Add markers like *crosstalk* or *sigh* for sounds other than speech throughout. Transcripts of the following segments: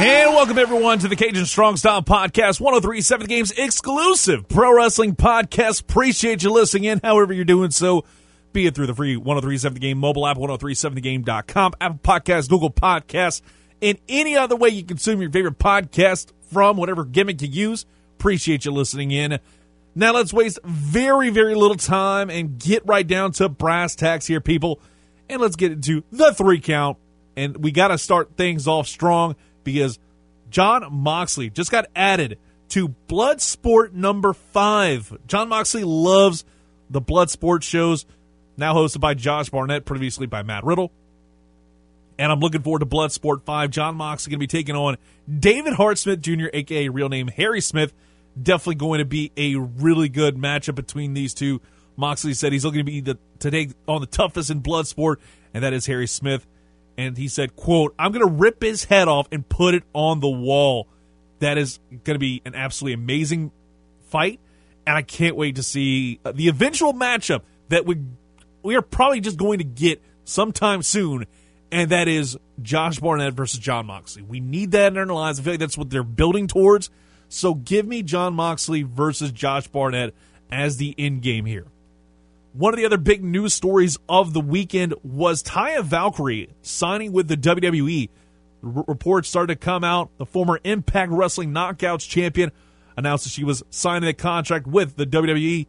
And welcome everyone to the Cajun Strong Style Podcast, 1037 Games exclusive pro wrestling podcast. Appreciate you listening in, however you're doing so, be it through the free 1037 Game mobile app, 1037thegame.com, Apple Podcasts, Google Podcasts, and any other way you consume your favorite podcast from, whatever gimmick you use. Appreciate you listening in. Now let's waste very, very little time and get right down to brass tacks here, people. And let's get into the three count. And we got to start things off strong because Jon Moxley just got added to Bloodsport number five. Jon Moxley loves the Bloodsport shows, now hosted by Josh Barnett, previously by Matt Riddle. And I'm looking forward to Bloodsport 5. Jon Moxley going to be taking on David Hart Smith Jr., aka real name Harry Smith. Definitely going to be a really good matchup between these two. Moxley said he's looking to be the to take on the toughest in Bloodsport, and that is Harry Smith and he said, quote, I'm going to rip his head off and put it on the wall. That is going to be an absolutely amazing fight, and I can't wait to see uh, the eventual matchup that we we are probably just going to get sometime soon, and that is Josh Barnett versus Jon Moxley. We need that in our lives. I feel like that's what they're building towards. So give me Jon Moxley versus Josh Barnett as the end game here. One of the other big news stories of the weekend was Taya Valkyrie signing with the WWE. R- reports started to come out. The former Impact Wrestling Knockouts champion announced that she was signing a contract with the WWE.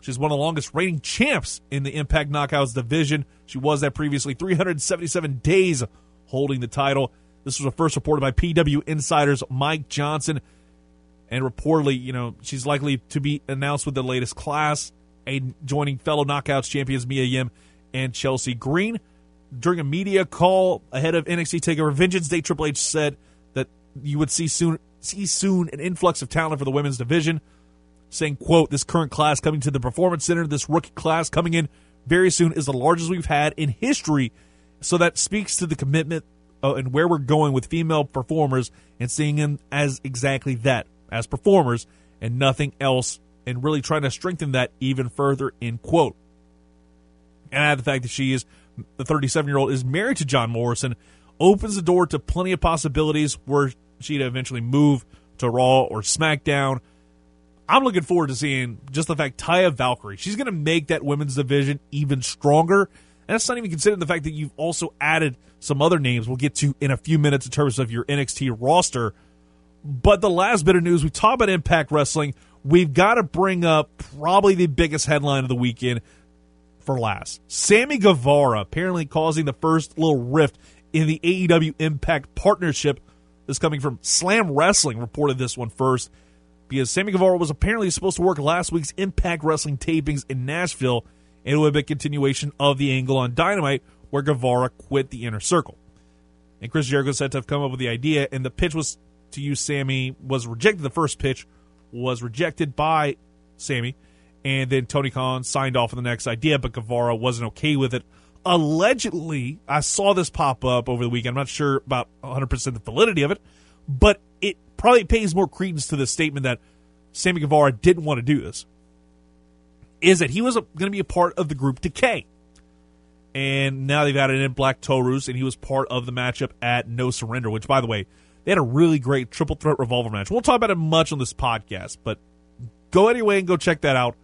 She's one of the longest reigning champs in the Impact Knockouts division. She was that previously 377 days holding the title. This was first reported by PW Insiders Mike Johnson. And reportedly, you know, she's likely to be announced with the latest class a joining fellow Knockouts champions Mia Yim and Chelsea Green. During a media call ahead of NXT Takeover Vengeance Day, Triple H said that you would see soon see soon an influx of talent for the women's division. Saying, "quote This current class coming to the Performance Center, this rookie class coming in very soon is the largest we've had in history." So that speaks to the commitment uh, and where we're going with female performers and seeing them as exactly that, as performers and nothing else and really trying to strengthen that even further, in quote. And add the fact that she is, the 37 year old, is married to John Morrison, opens the door to plenty of possibilities where she to eventually move to Raw or SmackDown. I'm looking forward to seeing just the fact Taya Valkyrie, she's going to make that women's division even stronger. And that's not even considering the fact that you've also added some other names we'll get to in a few minutes in terms of your NXT roster. But the last bit of news, we talked about Impact Wrestling we've got to bring up probably the biggest headline of the weekend for last. Sammy Guevara apparently causing the first little rift in the AEW Impact partnership. This coming from Slam Wrestling reported this one first because Sammy Guevara was apparently supposed to work last week's Impact Wrestling tapings in Nashville, and it would be a continuation of the angle on Dynamite where Guevara quit the inner circle. And Chris Jericho said to have come up with the idea, and the pitch was to use Sammy was rejected the first pitch was rejected by Sammy, and then Tony Khan signed off on the next idea, but Guevara wasn't okay with it. Allegedly, I saw this pop up over the weekend. I'm not sure about 100% the validity of it, but it probably pays more credence to the statement that Sammy Guevara didn't want to do this. Is that he was going to be a part of the group Decay. And now they've added in Black Taurus, and he was part of the matchup at No Surrender, which, by the way, they had a really great triple threat revolver match. We'll talk about it much on this podcast, but go anyway and go check that out.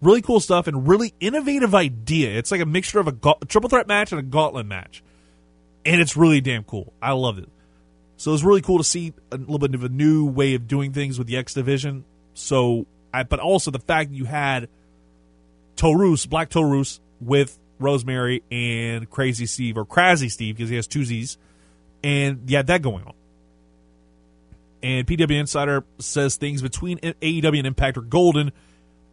Really cool stuff and really innovative idea. It's like a mixture of a, ga- a triple threat match and a gauntlet match, and it's really damn cool. I love it. So it was really cool to see a little bit of a new way of doing things with the X Division. So, I, but also the fact that you had Taurus, Black Taurus, with Rosemary and Crazy Steve or Crazy Steve because he has two Z's, and you had that going on and PW Insider says things between AEW and Impact are golden,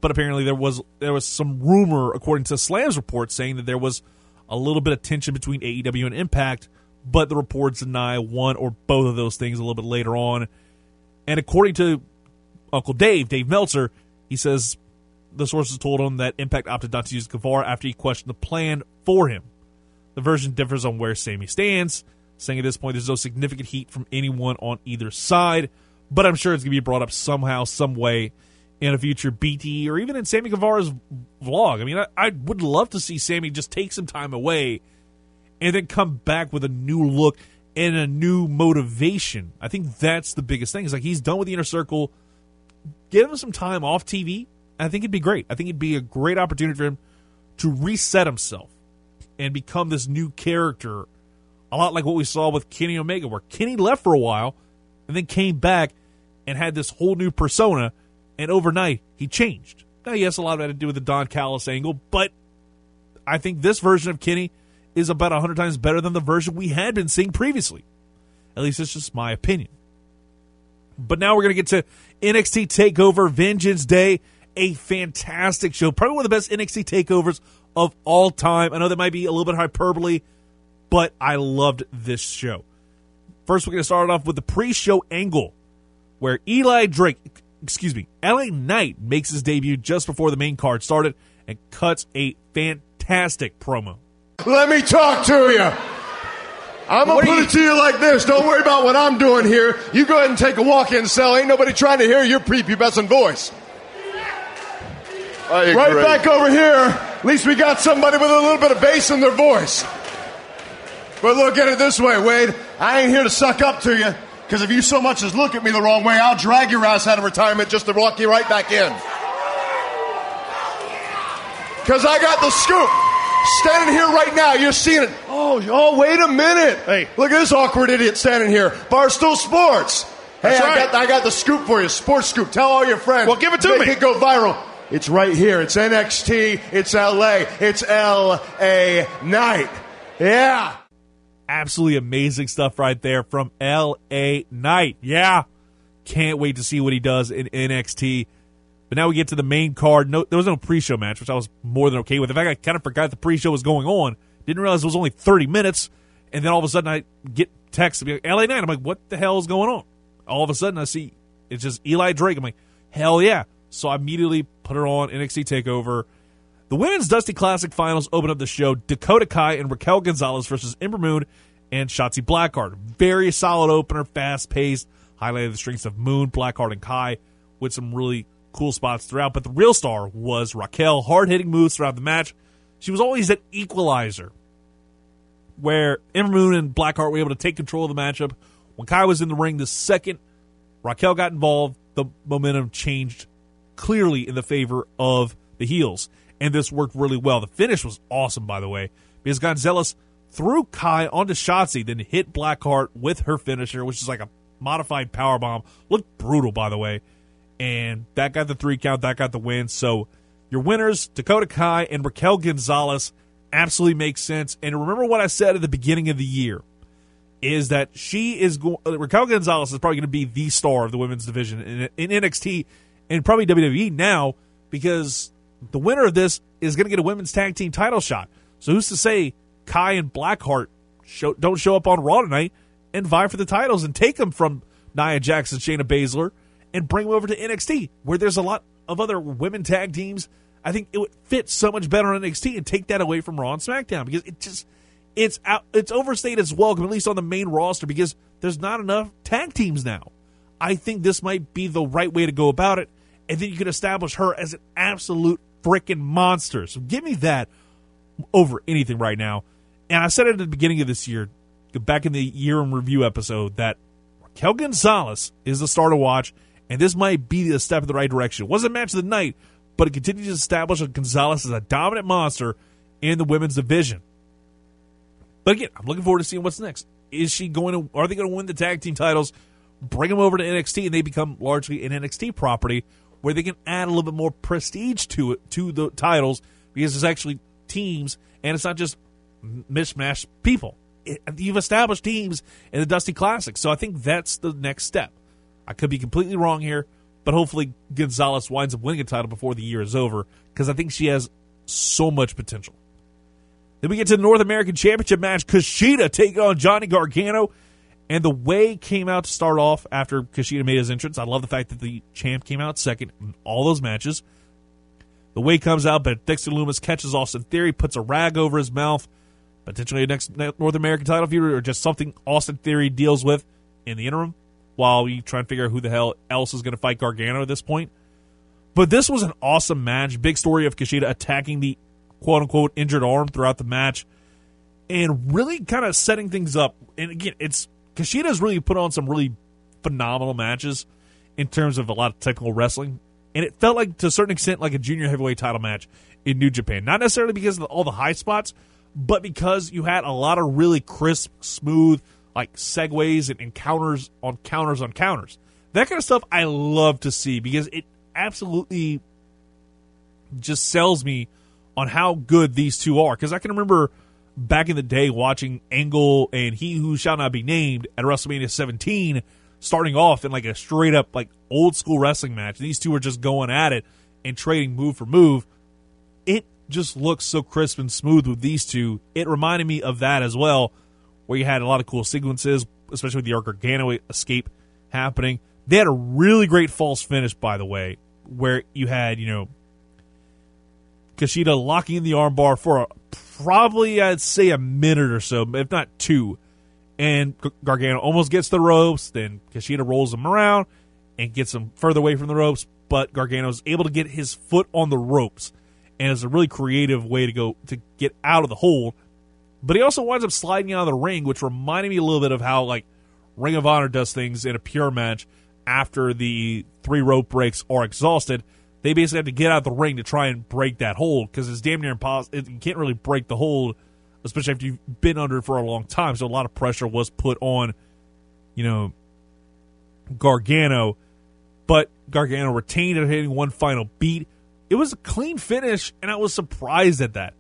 but apparently there was there was some rumor, according to Slam's report, saying that there was a little bit of tension between AEW and Impact, but the reports deny one or both of those things a little bit later on. And according to Uncle Dave, Dave Meltzer, he says the sources told him that Impact opted not to use Guevara after he questioned the plan for him. The version differs on where Sammy stands, saying at this point there's no significant heat from anyone on either side, but I'm sure it's going to be brought up somehow, some way in a future BT or even in Sammy Guevara's vlog. I mean, I, I would love to see Sammy just take some time away and then come back with a new look and a new motivation. I think that's the biggest thing. Is like he's done with the inner circle. Give him some time off TV. I think it'd be great. I think it'd be a great opportunity for him to reset himself and become this new character. A lot like what we saw with Kenny Omega, where Kenny left for a while and then came back and had this whole new persona, and overnight he changed. Now, yes, a lot of that had to do with the Don Callis angle, but I think this version of Kenny is about 100 times better than the version we had been seeing previously. At least it's just my opinion. But now we're going to get to NXT TakeOver Vengeance Day, a fantastic show. Probably one of the best NXT takeovers of all time. I know that might be a little bit hyperbole, but I loved this show. First, we're going to start off with the pre show angle where Eli Drake, excuse me, LA Knight makes his debut just before the main card started and cuts a fantastic promo. Let me talk to you. I'm gonna put it to you like this. Don't worry about what I'm doing here. You go ahead and take a walk in cell. Ain't nobody trying to hear your prepubescent voice. Right back over here. At least we got somebody with a little bit of bass in their voice. But look at it this way, Wade. I ain't here to suck up to you. Because if you so much as look at me the wrong way, I'll drag your ass out of retirement just to walk you right back in. Because I got the scoop. Standing here right now, you're seeing it. Oh, oh, wait a minute. Hey. Look at this awkward idiot standing here. Barstool Sports. Hey, That's I, right. got, I got the scoop for you. Sports scoop. Tell all your friends. Well, give it to Make me. it go viral. It's right here. It's NXT. It's LA. It's LA Knight. Yeah. Absolutely amazing stuff right there from L.A. Knight. Yeah, can't wait to see what he does in NXT. But now we get to the main card. No, there was no pre-show match, which I was more than okay with. In fact, I kind of forgot the pre-show was going on. Didn't realize it was only thirty minutes, and then all of a sudden I get text like L.A. Knight. I'm like, what the hell is going on? All of a sudden I see it's just Eli Drake. I'm like, hell yeah! So I immediately put her on NXT Takeover. The women's Dusty Classic finals open up the show. Dakota Kai and Raquel Gonzalez versus Ember Moon and Shotzi Blackheart. Very solid opener, fast paced, highlighted the strengths of Moon, Blackheart, and Kai with some really cool spots throughout. But the real star was Raquel, hard hitting moves throughout the match. She was always that equalizer where Ember Moon and Blackheart were able to take control of the matchup. When Kai was in the ring, the second Raquel got involved, the momentum changed clearly in the favor of the heels. And this worked really well. The finish was awesome, by the way, because Gonzalez threw Kai onto Shotzi, then hit Blackheart with her finisher, which is like a modified power bomb. Looked brutal, by the way. And that got the three count, that got the win. So your winners, Dakota Kai and Raquel Gonzalez, absolutely makes sense. And remember what I said at the beginning of the year is that she is going. Uh, Raquel Gonzalez is probably going to be the star of the women's division in, in NXT and probably WWE now because the winner of this is going to get a women's tag team title shot. So who's to say Kai and Blackheart show, don't show up on Raw tonight and vie for the titles and take them from Nia Jackson, Shayna Baszler, and bring them over to NXT where there's a lot of other women tag teams. I think it would fit so much better on NXT and take that away from Raw and SmackDown because it just it's out, it's overstayed its welcome, at least on the main roster, because there's not enough tag teams now. I think this might be the right way to go about it, and then you can establish her as an absolute freaking monster. So give me that over anything right now. And I said it at the beginning of this year, back in the year in review episode, that Raquel Gonzalez is the star to watch, and this might be a step in the right direction. It wasn't match of the night, but it continues to establish Gonzalez as a dominant monster in the women's division. But again, I'm looking forward to seeing what's next. Is she going to? Are they going to win the tag team titles? Bring them over to NXT, and they become largely an NXT property where they can add a little bit more prestige to it to the titles because it's actually teams, and it's not just mishmash people. It, you've established teams in the Dusty Classic, so I think that's the next step. I could be completely wrong here, but hopefully Gonzalez winds up winning a title before the year is over because I think she has so much potential. Then we get to the North American Championship match. Kushida taking on Johnny Gargano. And the way came out to start off after Kushida made his entrance. I love the fact that the champ came out second in all those matches. The way comes out, but Dexter Lumis catches Austin Theory, puts a rag over his mouth, potentially a next North American title feud or just something Austin Theory deals with in the interim while we try and figure out who the hell else is going to fight Gargano at this point. But this was an awesome match. Big story of Kushida attacking the quote unquote injured arm throughout the match and really kind of setting things up. And again, it's Kushida's really put on some really phenomenal matches in terms of a lot of technical wrestling. And it felt like, to a certain extent, like a junior heavyweight title match in New Japan. Not necessarily because of all the high spots, but because you had a lot of really crisp, smooth, like segues and, and counters on counters on counters. That kind of stuff I love to see because it absolutely just sells me on how good these two are. Because I can remember back in the day watching Angle and He Who Shall Not Be Named at WrestleMania 17 starting off in like a straight up like old school wrestling match. These two were just going at it and trading move for move. It just looks so crisp and smooth with these two. It reminded me of that as well, where you had a lot of cool sequences, especially with the Gargano escape happening. They had a really great false finish, by the way, where you had, you know, Kushida locking in the armbar for a, probably, I'd say, a minute or so, if not two. And Gargano almost gets the ropes. Then Kushida rolls him around and gets him further away from the ropes. But Gargano is able to get his foot on the ropes. And it's a really creative way to go to get out of the hold. But he also winds up sliding out of the ring, which reminded me a little bit of how, like, Ring of Honor does things in a pure match after the three rope breaks are exhausted they basically have to get out of the ring to try and break that hold because it's damn near impossible. You can't really break the hold, especially after you've been under it for a long time. So a lot of pressure was put on, you know, Gargano, but Gargano retained it, hitting one final beat. It was a clean finish, and I was surprised at that.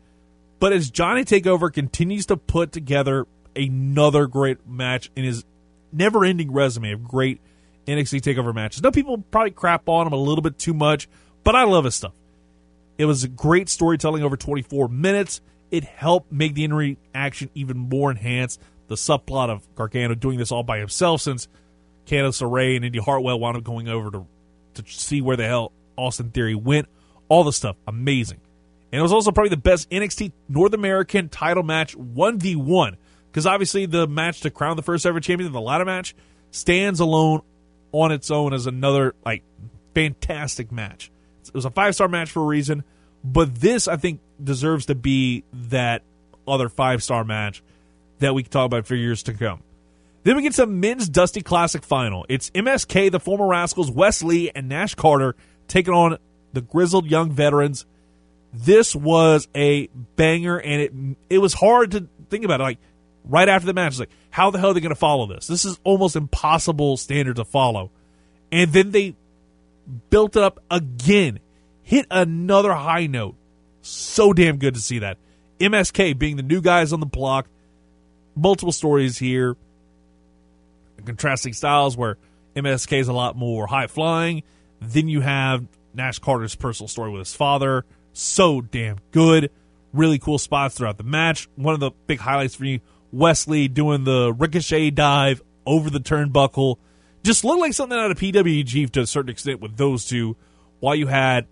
But as Johnny Takeover continues to put together another great match in his never ending resume of great NXT TakeOver matches, no people probably crap on him a little bit too much but I love his stuff. It was great storytelling over 24 minutes. It helped make the in action even more enhanced. The subplot of Gargano doing this all by himself since Candice LeRae and Indi Hartwell wound up going over to, to see where the hell Austin Theory went. All the stuff, amazing. And it was also probably the best NXT North American title match 1v1. Because obviously the match to crown the first ever champion, the ladder match, stands alone on its own as another like fantastic match. It was a five star match for a reason, but this I think deserves to be that other five star match that we can talk about for years to come. Then we get some men's Dusty Classic final. It's MSK, the former Rascals, Wes Lee, and Nash Carter taking on the grizzled young veterans. This was a banger, and it it was hard to think about it. Like right after the match, it's like how the hell are they going to follow this? This is almost impossible standard to follow. And then they built it up again, hit another high note. So damn good to see that. MSK being the new guys on the block, multiple stories here, contrasting styles where MSK is a lot more high flying. Then you have Nash Carter's personal story with his father. So damn good. Really cool spots throughout the match. One of the big highlights for me, Wes Lee doing the ricochet dive over the turnbuckle just looked like something out of PWG to a certain extent with those two, while you had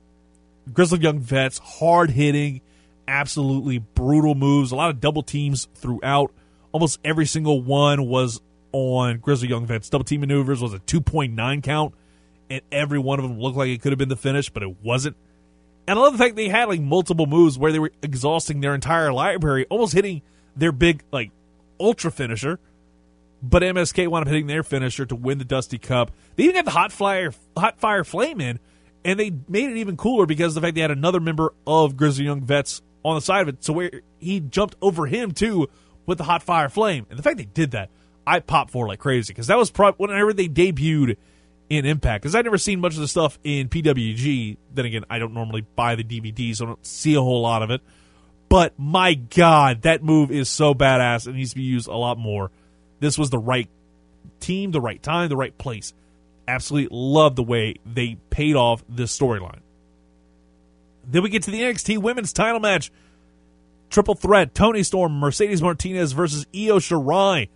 Grizzled Young Vets, hard hitting, absolutely brutal moves, a lot of double teams throughout. Almost every single one was on Grizzled Young Vets. Double team maneuvers was a 2.9 count, and every one of them looked like it could have been the finish, but it wasn't. And I love the fact they had like multiple moves where they were exhausting their entire library, almost hitting their big like ultra finisher but MSK wound up hitting their finisher to win the Dusty Cup. They even got the hot fire, hot fire flame in, and they made it even cooler because of the fact they had another member of Grizzly Young Vets on the side of it, so where he jumped over him too with the hot fire flame. And the fact they did that, I popped for like crazy because that was probably whenever they debuted in Impact. Because I'd never seen much of the stuff in PWG. Then again, I don't normally buy the DVDs, so I don't see a whole lot of it. But my God, that move is so badass It needs to be used a lot more. This was the right team, the right time, the right place. Absolutely love the way they paid off this storyline. Then we get to the NXT Women's Title match. Triple threat: Toni Storm, Mercedes Martinez versus Io Shirai.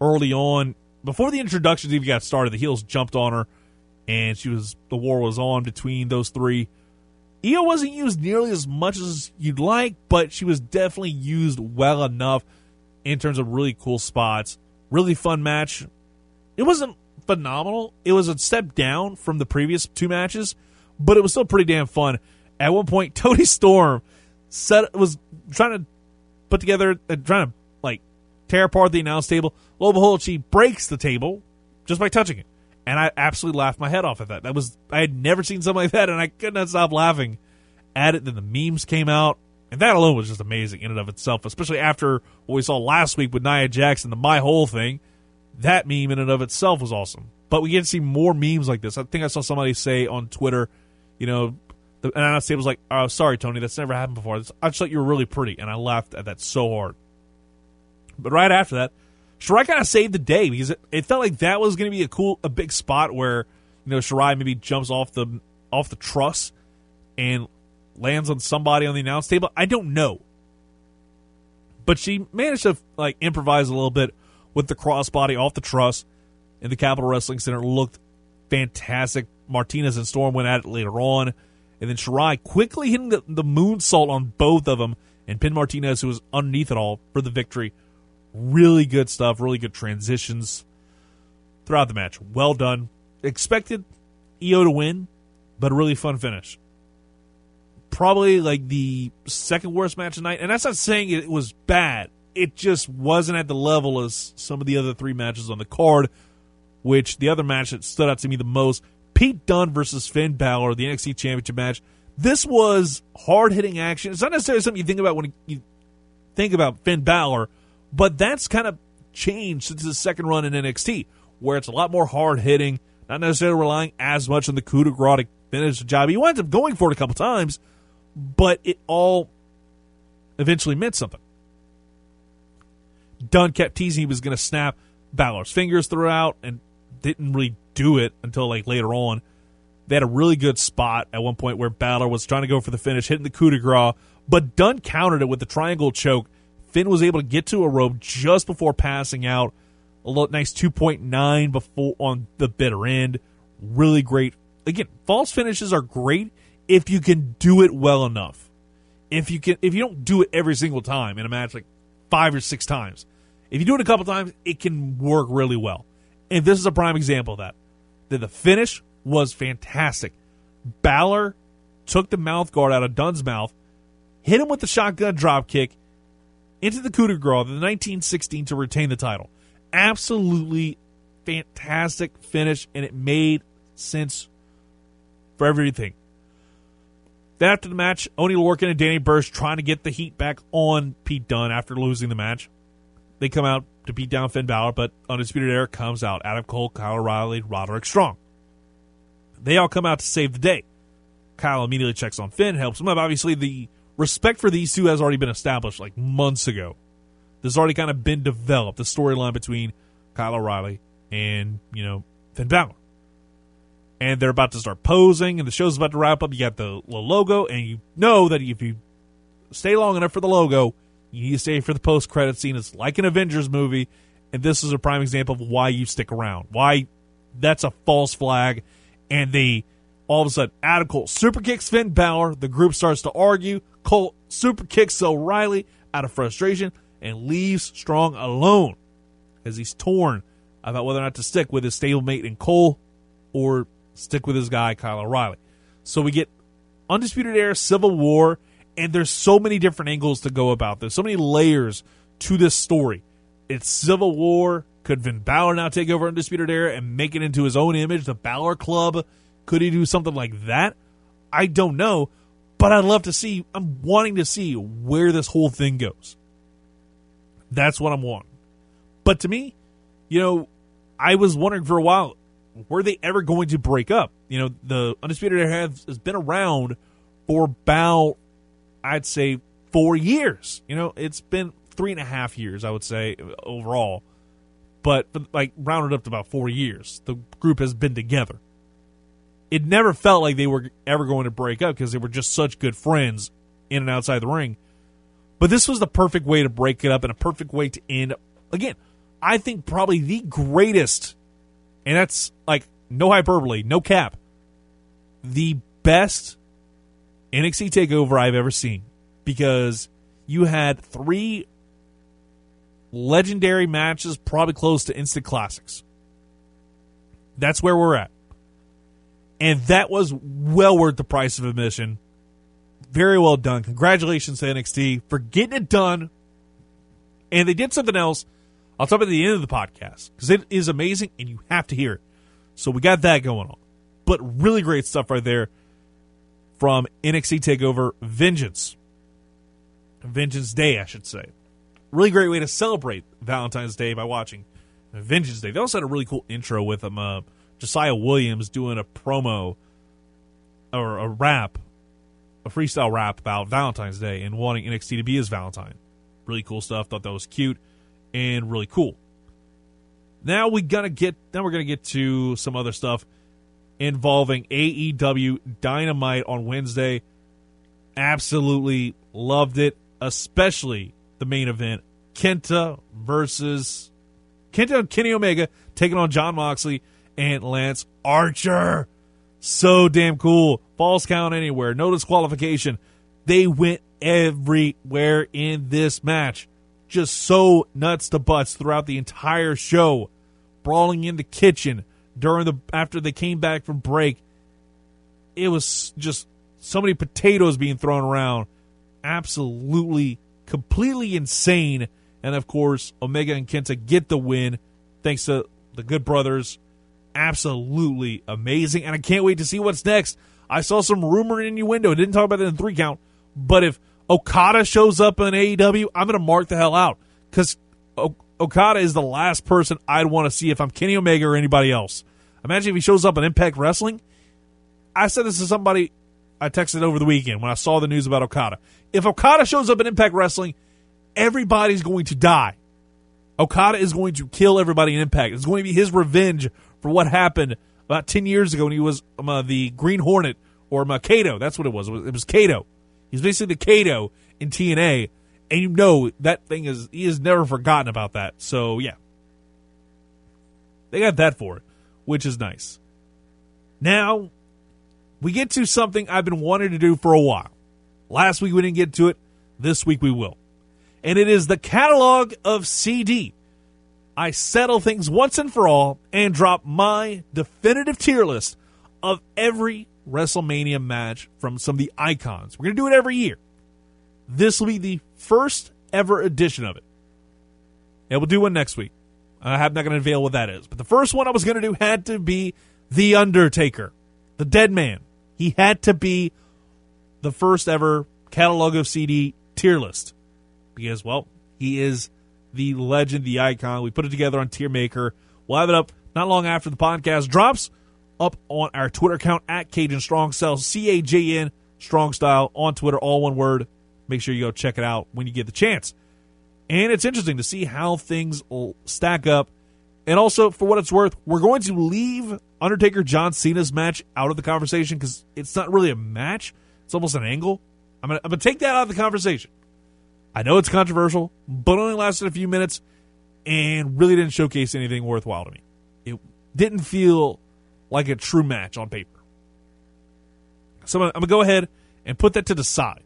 Early on, before the introductions even got started, the heels jumped on her, and she was the war was on between those three. Io wasn't used nearly as much as you'd like, but she was definitely used well enough in terms of really cool spots. Really fun match. It wasn't phenomenal. It was a step down from the previous two matches, but it was still pretty damn fun. At one point, *laughs* Toni Storm set was trying to put together, uh, trying to like tear apart the announce table. Lo and behold, she breaks the table just by touching it, and I absolutely laughed my head off at that. That was I had never seen something like that, and I could not stop laughing at it. Then the memes came out, and that alone was just amazing in and of itself. Especially after what we saw last week with Nia Jackson, the my whole thing. That meme in and of itself was awesome. But we get to see more memes like this. I think I saw somebody say on Twitter, you know, the announce table was like, "Oh, sorry, Toni, that's never happened before. I just thought you were really pretty," and I laughed at that so hard. But right after that, Shirai kind of saved the day because it, it felt like that was going to be a cool, a big spot where you know Shirai maybe jumps off the off the truss and lands on somebody on the announce table. I don't know, but she managed to like improvise a little bit with the crossbody off the truss in the Capitol Wrestling Center. Looked fantastic. Martinez and Storm went at it later on. And then Shirai quickly hitting the, the moonsault on both of them and Pin Martinez, who was underneath it all, for the victory. Really good stuff. Really good transitions throughout the match. Well done. Expected Io to win, but a really fun finish. Probably like the second worst match tonight. And that's not saying it was bad. It just wasn't at the level as some of the other three matches on the card, which the other match that stood out to me the most Pete Dunne versus Finn Balor, the NXT Championship match. This was hard hitting action. It's not necessarily something you think about when you think about Finn Balor, but that's kind of changed since his second run in NXT, where it's a lot more hard hitting, not necessarily relying as much on the coup de grace to finish the job. He winds up going for it a couple times, but it all eventually meant something. Dunne kept teasing he was going to snap Balor's fingers throughout and didn't really do it until like later on. They had a really good spot at one point where Balor was trying to go for the finish, hitting the coup de grace, but Dunne countered it with the triangle choke. Finn was able to get to a rope just before passing out. A nice 2.9 before on the bitter end. Really great. Again, false finishes are great if you can do it well enough. If you can, if you don't do it every single time in a match, like five or six times, if you do it a couple times, it can work really well. And this is a prime example of that. That the finish was fantastic. Balor took the mouth guard out of Dunne's mouth, hit him with the shotgun drop kick into the coup de grace the 1916 to retain the title. Absolutely fantastic finish, and it made sense for everything. Then after the match, Oni Lorcan and Danny Burch trying to get the heat back on Pete Dunne after losing the match. They come out to beat down Finn Balor, but Undisputed Era comes out. Adam Cole, Kyle O'Reilly, Roderick Strong. They all come out to save the day. Kyle immediately checks on Finn, helps him up. Obviously, the respect for these two has already been established like months ago. There's already kind of been developed the storyline between Kyle O'Reilly and you know Finn Balor. And they're about to start posing, and the show's about to wrap up. You got the logo, and you know that if you stay long enough for the logo, you need to stay for the post credit scene. It's like an Avengers movie, and this is a prime example of why you stick around. Why that's a false flag, and the all of a sudden Adam Cole super kicks Finn Balor. The group starts to argue. Cole super kicks O'Reilly out of frustration and leaves Strong alone as he's torn about whether or not to stick with his stablemate in Cole or stick with his guy Kyle O'Reilly. So we get Undisputed Era Civil War and there's so many different angles to go about this, so many layers to this story. It's Civil War. Could Finn Balor now take over Undisputed Era and make it into his own image, the Balor Club? Could he do something like that? I don't know, but I'd love to see. I'm wanting to see where this whole thing goes. That's what I'm wanting. But to me, you know, I was wondering for a while, were they ever going to break up? You know, the Undisputed Era has, has been around for about I'd say four years. You know, it's been three and a half years, I would say, overall. But, like, rounded up to about four years, the group has been together. It never felt like they were ever going to break up because they were just such good friends in and outside the ring. But this was the perfect way to break it up and a perfect way to end. Again, I think probably the greatest, and that's like no hyperbole, no cap, the best NXT takeover I've ever seen because you had three legendary matches, probably close to instant classics. That's where we're at. And that was well worth the price of admission. Very well done. Congratulations to NXT for getting it done. And they did something else. I'll talk about the end of the podcast because it is amazing and you have to hear it. So we got that going on. But really great stuff right there from NXT TakeOver Vengeance. Vengeance Day, I should say. Really great way to celebrate Valentine's Day by watching Vengeance Day. They also had a really cool intro with them. Uh, Josiah Williams doing a promo or a rap, a freestyle rap about Valentine's Day and wanting NXT to be his Valentine. Really cool stuff. Thought that was cute and really cool. Now we gotta get. Now we're gonna get to some other stuff involving AEW Dynamite on Wednesday. Absolutely loved it, especially the main event Kenta versus Kenta and Kenny Omega taking on Jon Moxley and Lance Archer. So damn cool. Falls count anywhere. No disqualification. They went everywhere in this match. Just so nuts to butts throughout the entire show. Brawling in the kitchen during the after they came back from break. It was just so many potatoes being thrown around. Absolutely, completely insane. And of course, Omega and Kenta get the win thanks to the Good Brothers. Absolutely amazing. And I can't wait to see what's next. I saw some rumor and innuendo. Didn't talk about it in three count. But if Okada shows up in AEW, I'm going to mark the hell out because o- Okada is the last person I'd want to see if I'm Kenny Omega or anybody else. Imagine if he shows up in Impact Wrestling. I said this to somebody I texted over the weekend when I saw the news about Okada. If Okada shows up in Impact Wrestling, everybody's going to die. Okada is going to kill everybody in Impact. It's going to be his revenge for what happened about 10 years ago when he was um, uh, the Green Hornet or Kato. That's what it was. It was, it was Kato. He's basically the Kato in TNA, and you know that thing is he has never forgotten about that. So yeah, they got that for it, which is nice. Now we get to something I've been wanting to do for a while. Last week we didn't get to it. This week we will, and it is the catalog of CD. I settle things once and for all and drop my definitive tier list of every WrestleMania match from some of the icons. We're going to do it every year. This will be the first ever edition of it. And we'll do one next week. I'm not going to unveil what that is. But the first one I was going to do had to be The Undertaker, the dead man. He had to be the first ever catalog of CD tier list. Because, well, he is the legend, the icon. We put it together on Tier Maker. We'll have it up not long after the podcast drops up on our Twitter account at Cajun Strong Style, C A J N Strong Style on Twitter, all one word. Make sure you go check it out when you get the chance. And it's interesting to see how things will stack up. And also, for what it's worth, we're going to leave Undertaker John Cena's match out of the conversation because it's not really a match, it's almost an angle. I'm going to take that out of the conversation. I know it's controversial, but only lasted a few minutes and really didn't showcase anything worthwhile to me. It didn't feel like a true match on paper. So I'm going to go ahead and put that to the side.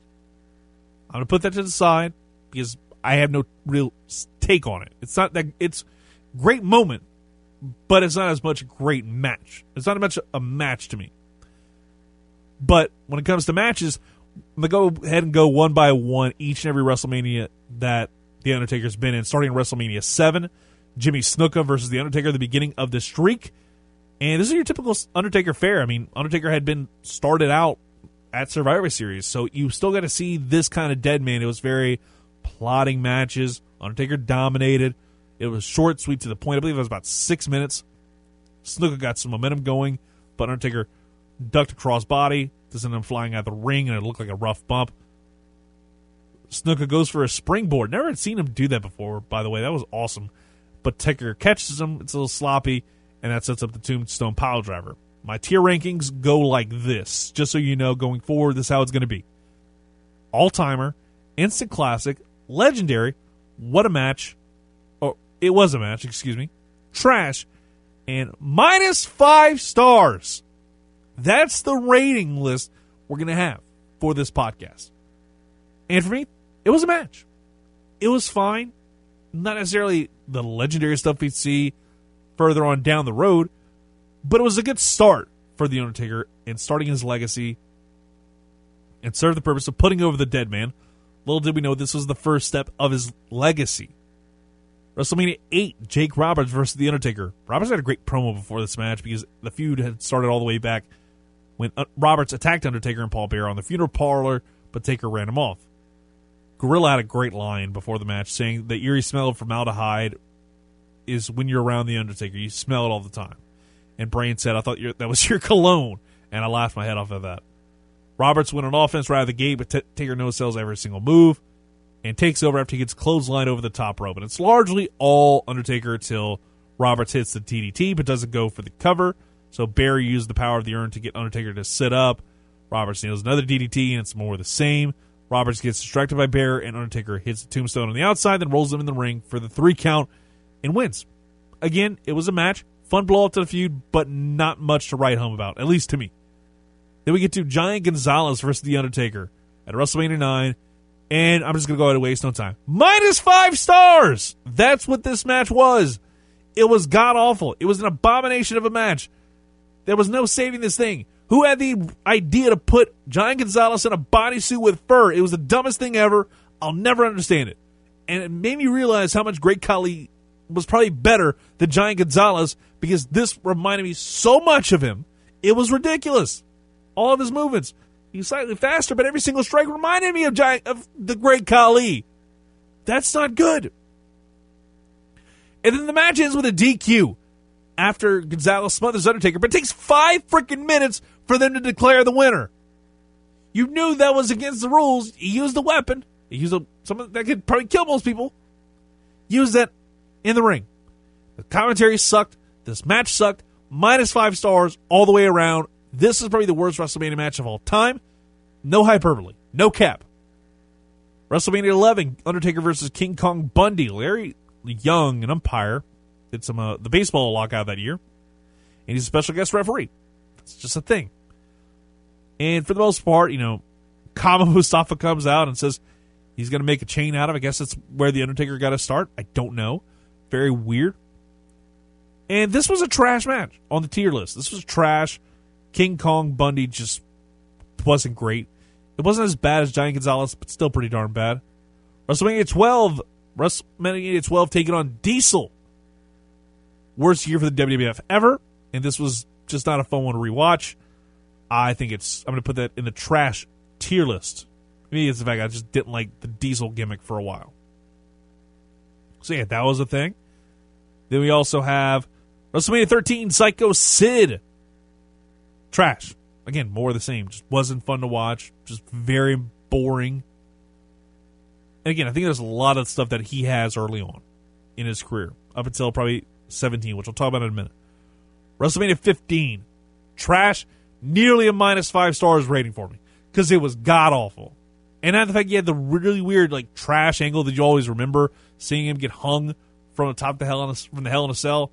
I'm going to put that to the side because I have no real take on it. It's not that it's great moment, but it's not as much a great match. It's not as much a match to me. But when it comes to matches, I'm gonna go ahead and go one by one each and every WrestleMania that the Undertaker's been in, starting in WrestleMania seven, Jimmy Snuka versus the Undertaker, the beginning of the streak. And this is your typical Undertaker fare. I mean, Undertaker had been started out at Survivor Series, so you still got to see this kind of dead man. It was very plotting matches. Undertaker dominated. It was short, sweet to the point. I believe it was about six minutes. Snuka got some momentum going, but Undertaker ducked across body, doesn't end up flying out of the ring, and it looked like a rough bump. Snuka goes for a springboard. Never had seen him do that before, by the way. That was awesome. But Taker catches him. It's a little sloppy and that sets up the Tombstone Pile Driver. My tier rankings go like this, just so you know going forward, this is how it's going to be. All timer, instant classic, legendary, what a match. Oh, it was a match, excuse me. Trash, and minus five stars. That's the rating list we're going to have for this podcast. And for me, it was a match. It was fine. Not necessarily the legendary stuff we'd see further on down the road, but it was a good start for The Undertaker in starting his legacy and served the purpose of putting over the dead man. Little did we know this was the first step of his legacy. WrestleMania 8, Jake Roberts versus The Undertaker. Roberts had a great promo before this match because the feud had started all the way back when uh, Roberts attacked Undertaker and Paul Bearer on the funeral parlor, but Taker ran him off. Gorilla had a great line before the match saying the eerie smell of formaldehyde is when you're around The Undertaker. You smell it all the time. And Brain said, I thought that was *laughs* your cologne. And I laughed my head off at that. Roberts went on offense right out of the gate, but T- Taker no sells every single move and takes over after he gets clothesline over the top rope. And it's largely all Undertaker till Roberts hits the DDT, but doesn't go for the cover. So Bearer used the power of the urn to get Undertaker to sit up. Roberts nails another DDT, and it's more the same. Roberts gets distracted by Bear, and Undertaker hits the tombstone on the outside, then rolls him in the ring for the three count and wins. Again, it was a match. Fun blow up to the feud, but not much to write home about, at least to me. Then we get to Giant Gonzalez versus The Undertaker at WrestleMania 9. And I'm just going to go ahead and waste no time. Minus five stars! That's what this match was. It was god awful. It was an abomination of a match. There was no saving this thing. Who had the idea to put Giant Gonzalez in a bodysuit with fur? It was the dumbest thing ever. I'll never understand it. And it made me realize how much Great Khali was probably better than Giant Gonzalez because this reminded me so much of him. It was ridiculous. All of his movements. He's slightly faster, but every single strike reminded me of Giant of the Great Khali. That's not good. And then the match ends with a DQ after Gonzalez smothers Undertaker, but it takes five freaking minutes for them to declare the winner. You knew that was against the rules. He used a weapon. He used a, something that could probably kill most people. Use that in the ring. The commentary sucked. This match sucked. Minus five stars all the way around. This is probably the worst WrestleMania match of all time. No hyperbole. No cap. WrestleMania 11, Undertaker versus King Kong Bundy. Larry Young, an umpire, did some uh, the baseball lockout that year, and he's a special guest referee. It's just a thing. And for the most part, you know, Kama *laughs* Mustafa comes out and says he's going to make a chain out of. I guess that's where the Undertaker got to start. I don't know. Very weird. And this was a trash match on the tier list. This was trash. King Kong Bundy just wasn't great. It wasn't as bad as Giant Gonzalez, but still pretty darn bad. WrestleMania 12, WrestleMania 12 taking on Diesel. Worst year for the WWF ever, and this was just not a fun one to rewatch. I think it's I'm going to put that in the trash tier list. Maybe it's the fact I just didn't like the Diesel gimmick for a while. So yeah, that was a thing. Then we also have WrestleMania 13, Psycho Sid trash. Again, more of the same. Just wasn't fun to watch. Just very boring. And again, I think there's a lot of stuff that he has early on in his career, up until probably 17, which we'll talk about in a minute. WrestleMania 15, trash, nearly a minus five stars rating for me because it was god awful. And not the fact he had the really weird like trash angle that you always remember seeing him get hung from the top of the hell in a, from the hell in a cell.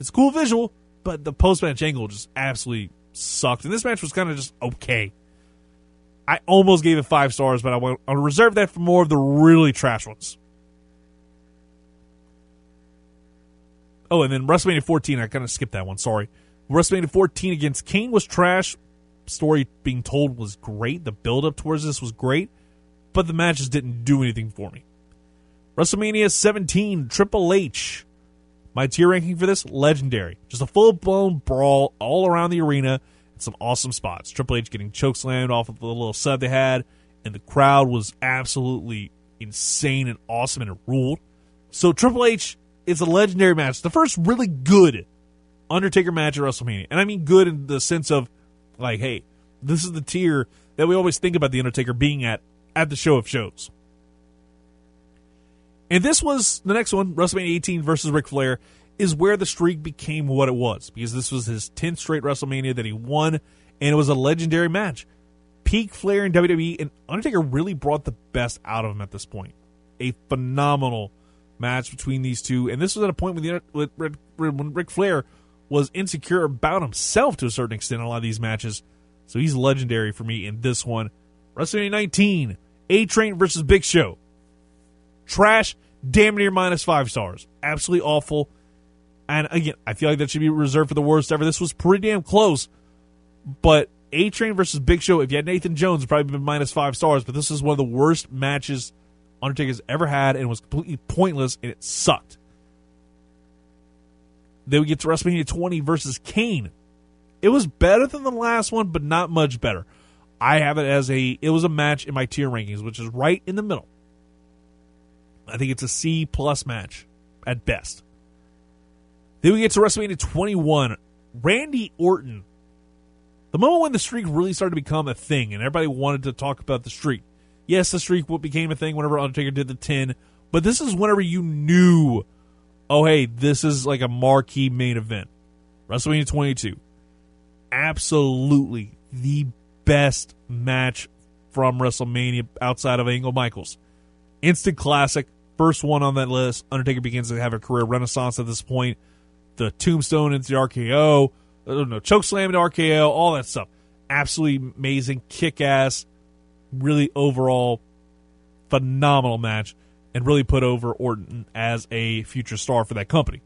It's a cool visual, but the post match angle just absolutely sucked. And this match was kind of just okay. I almost gave it five stars, but I want to reserve that for more of the really trash ones. Oh, and then WrestleMania 14, I kind of skipped that one. Sorry. WrestleMania 14 against Kane was trash. Story being told was great. The build up towards this was great, but the matches didn't do anything for me. WrestleMania 17, Triple H my tier ranking for this legendary. Just a full blown brawl all around the arena and some awesome spots. Triple H getting chokeslammed off of the little sub they had, and the crowd was absolutely insane and awesome and it ruled. So Triple H is a legendary match. The first really good Undertaker match at WrestleMania. And I mean good in the sense of like, hey, this is the tier that we always think about the Undertaker being at at the show of shows. And this was the next one, WrestleMania 18 versus Ric Flair, is where the streak became what it was because this was his 10th straight WrestleMania that he won, and it was a legendary match. Peak Flair in WWE, and Undertaker really brought the best out of him at this point. A phenomenal match between these two, and this was at a point when, the, when Ric Flair was insecure about himself to a certain extent in a lot of these matches. So he's legendary for me in this one. WrestleMania 19, A Train versus Big Show. Trash, damn near minus five stars. Absolutely awful. And again, I feel like that should be reserved for the worst ever. This was pretty damn close. But A Train versus Big Show, if you had Nathan Jones, probably been minus five stars. But this is one of the worst matches Undertaker's ever had and was completely pointless and it sucked. Then we get to WrestleMania 20 versus Kane. It was better than the last one, but not much better. I have it as a it was a match in my tier rankings, which is right in the middle. I think it's a C plus match at best. Then we get to WrestleMania 21. Randy Orton. The moment when the streak really started to become a thing and everybody wanted to talk about the streak. Yes, the streak became a thing whenever Undertaker did the 10, but this is whenever you knew, oh, hey, this is like a marquee main event. WrestleMania 22. Absolutely the best match from WrestleMania outside of Angle Michaels. Instant classic, first one on that list. Undertaker begins to have a career renaissance at this point. The tombstone into the don't know, oh, choke slam into RKO, all that stuff. Absolutely amazing, kick ass, really overall phenomenal match, and really put over Orton as a future star for that company.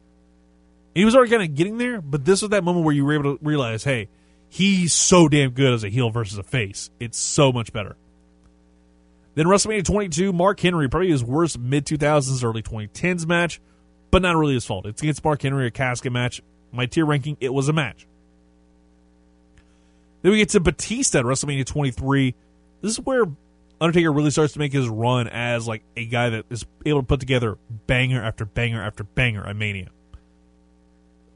He was already kind of getting there, but this was that moment where you were able to realize, hey, he's so damn good as a heel versus a face. It's so much better. Then WrestleMania 22, Mark Henry, probably his worst mid 2000s, early 2010s match, but not really his fault. It's against Mark Henry, a casket match. My tier ranking, it was a match. Then we get to Batista at WrestleMania 23. This is where Undertaker really starts to make his run as like a guy that is able to put together banger after banger after banger at Mania.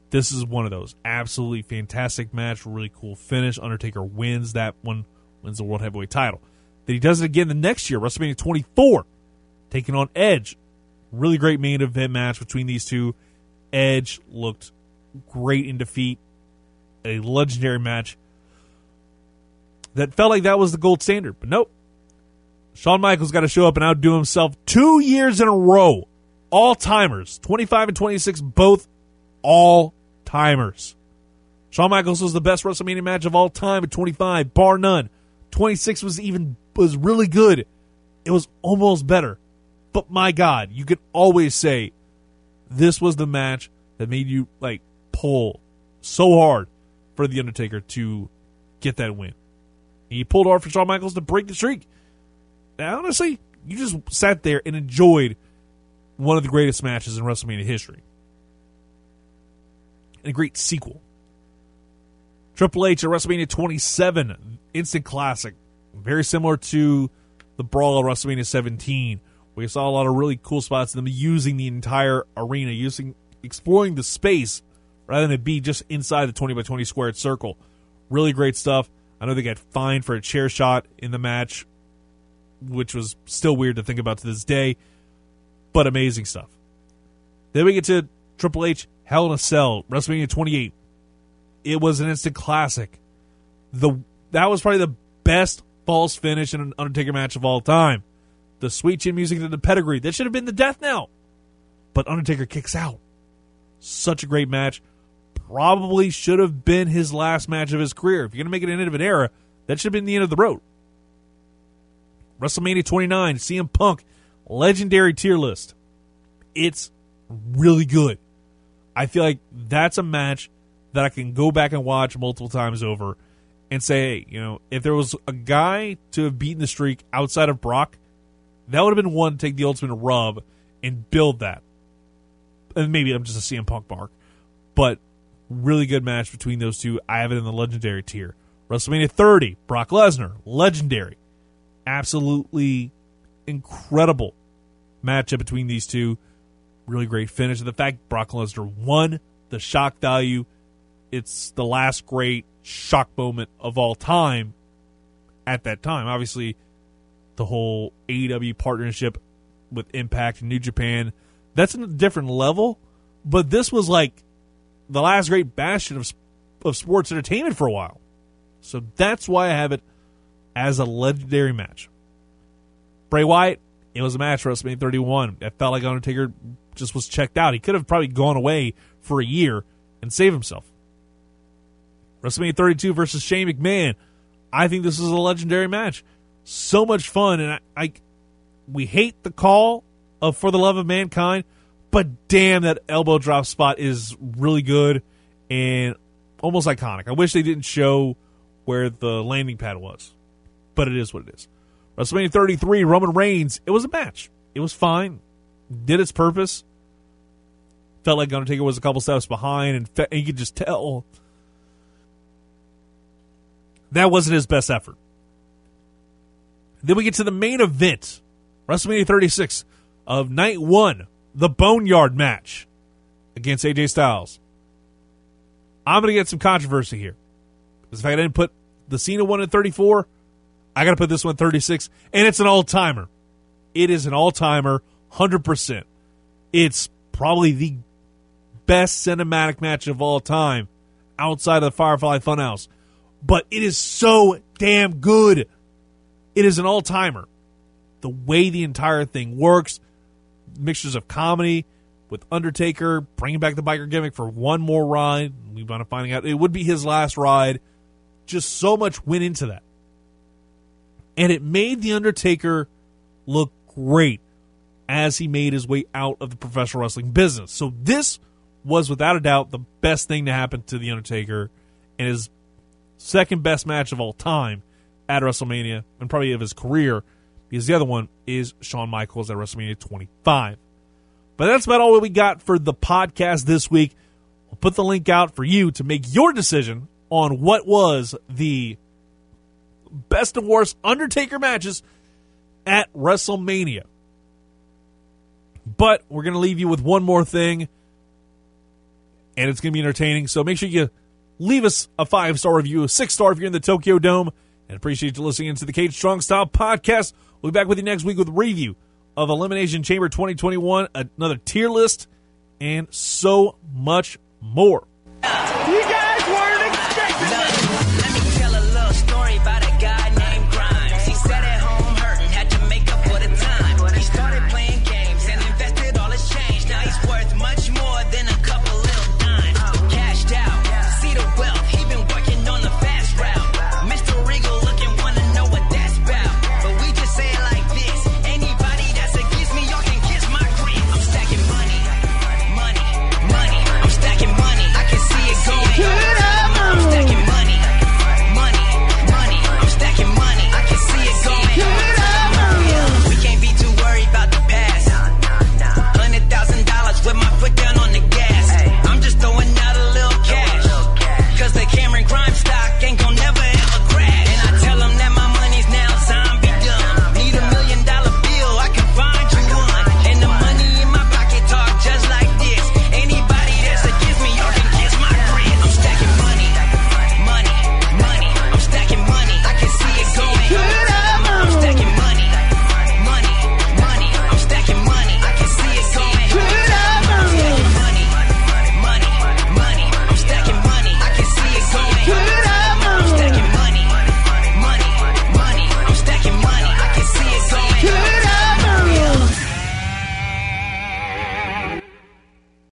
This is one of those absolutely fantastic match, really cool finish. Undertaker wins that one, wins the World Heavyweight title. Then he does it again the next year, WrestleMania 24, taking on Edge. Really great main event match between these two. Edge looked great in defeat. A legendary match that felt like that was the gold standard, but nope. Shawn Michaels got to show up and outdo himself two years in a row. All timers, 25 and 26, both all timers. Shawn Michaels was the best WrestleMania match of all time at 25, bar none. 26 was even was really good. It was almost better. But my God, you could always say this was the match that made you like pull so hard for the Undertaker to get that win. He pulled hard for Shawn Michaels to break the streak. Now, honestly, you just sat there and enjoyed one of the greatest matches in WrestleMania history and a great sequel. Triple H at WrestleMania 27, instant classic, very similar to the Brawl of WrestleMania 17. We saw a lot of really cool spots, them using the entire arena, using exploring the space rather than it be just inside the 20 by 20 squared circle. Really great stuff. I know they got fined for a chair shot in the match, which was still weird to think about to this day, but amazing stuff. Then we get to Triple H Hell in a Cell, WrestleMania 28. It was an instant classic. The that was probably the best false finish in an Undertaker match of all time. The sweet chin music to the pedigree. That should have been the death knell. But Undertaker kicks out. Such a great match. Probably should have been his last match of his career. If you're going to make it an end of an era, that should have been the end of the road. WrestleMania 29, CM Punk, legendary tier list. It's really good. I feel like that's a match that I can go back and watch multiple times over and say, hey, you know, if there was a guy to have beaten the streak outside of Brock, that would have been one to take the ultimate rub and build that. And maybe I'm just a CM Punk mark, but really good match between those two. I have it in the legendary tier. WrestleMania 30, Brock Lesnar, legendary. Absolutely incredible matchup between these two really great finish. And the fact Brock Lesnar won the shock value, it's the last great shock moment of all time at that time. Obviously, the whole AEW partnership with Impact and New Japan, that's a different level. But this was like the last great bastion of, of sports entertainment for a while. So that's why I have it as a legendary match. Bray Wyatt, it was a match for WrestleMania 31. It felt like Undertaker just was checked out. He could have probably gone away for a year and save himself. WrestleMania 32 versus Shane McMahon. I think this is a legendary match. so much fun, and I, I we hate the call of For the Love of Mankind, but damn, that elbow drop spot is really good and almost iconic. I wish they didn't show where the landing pad was, but it is what it is. WrestleMania 33, Roman Reigns. It was a match. It was fine. Did its purpose. Felt like Undertaker was a couple steps behind, and, fe- and you could just tell that wasn't his best effort. Then we get to the main event, WrestleMania 36 of night one, the Boneyard match against AJ Styles. I'm going to get some controversy here. Because if I didn't put the Cena one at 34, I got to put this one 36, and it's an all timer. It is an all timer, 100%. It's probably the best cinematic match of all time outside of the Firefly Funhouse. But it is so damn good. It is an all timer. The way the entire thing works, mixtures of comedy with Undertaker bringing back the biker gimmick for one more ride. We want to finding out it would be his last ride. Just so much went into that. And it made the Undertaker look great as he made his way out of the professional wrestling business. So this was without a doubt the best thing to happen to the Undertaker and his second best match of all time at WrestleMania and probably of his career because the other one is Shawn Michaels at WrestleMania 25. But that's about all we got for the podcast this week. We'll put the link out for you to make your decision on what was the best and worst Undertaker matches at WrestleMania. But we're going to leave you with one more thing, and it's going to be entertaining. So make sure you leave us a five star review, a six star if you're in the Tokyo Dome, and appreciate you listening to the Cage Strong Style podcast. We'll be back with you next week with review of Elimination Chamber 2021, another tier list, and so much more.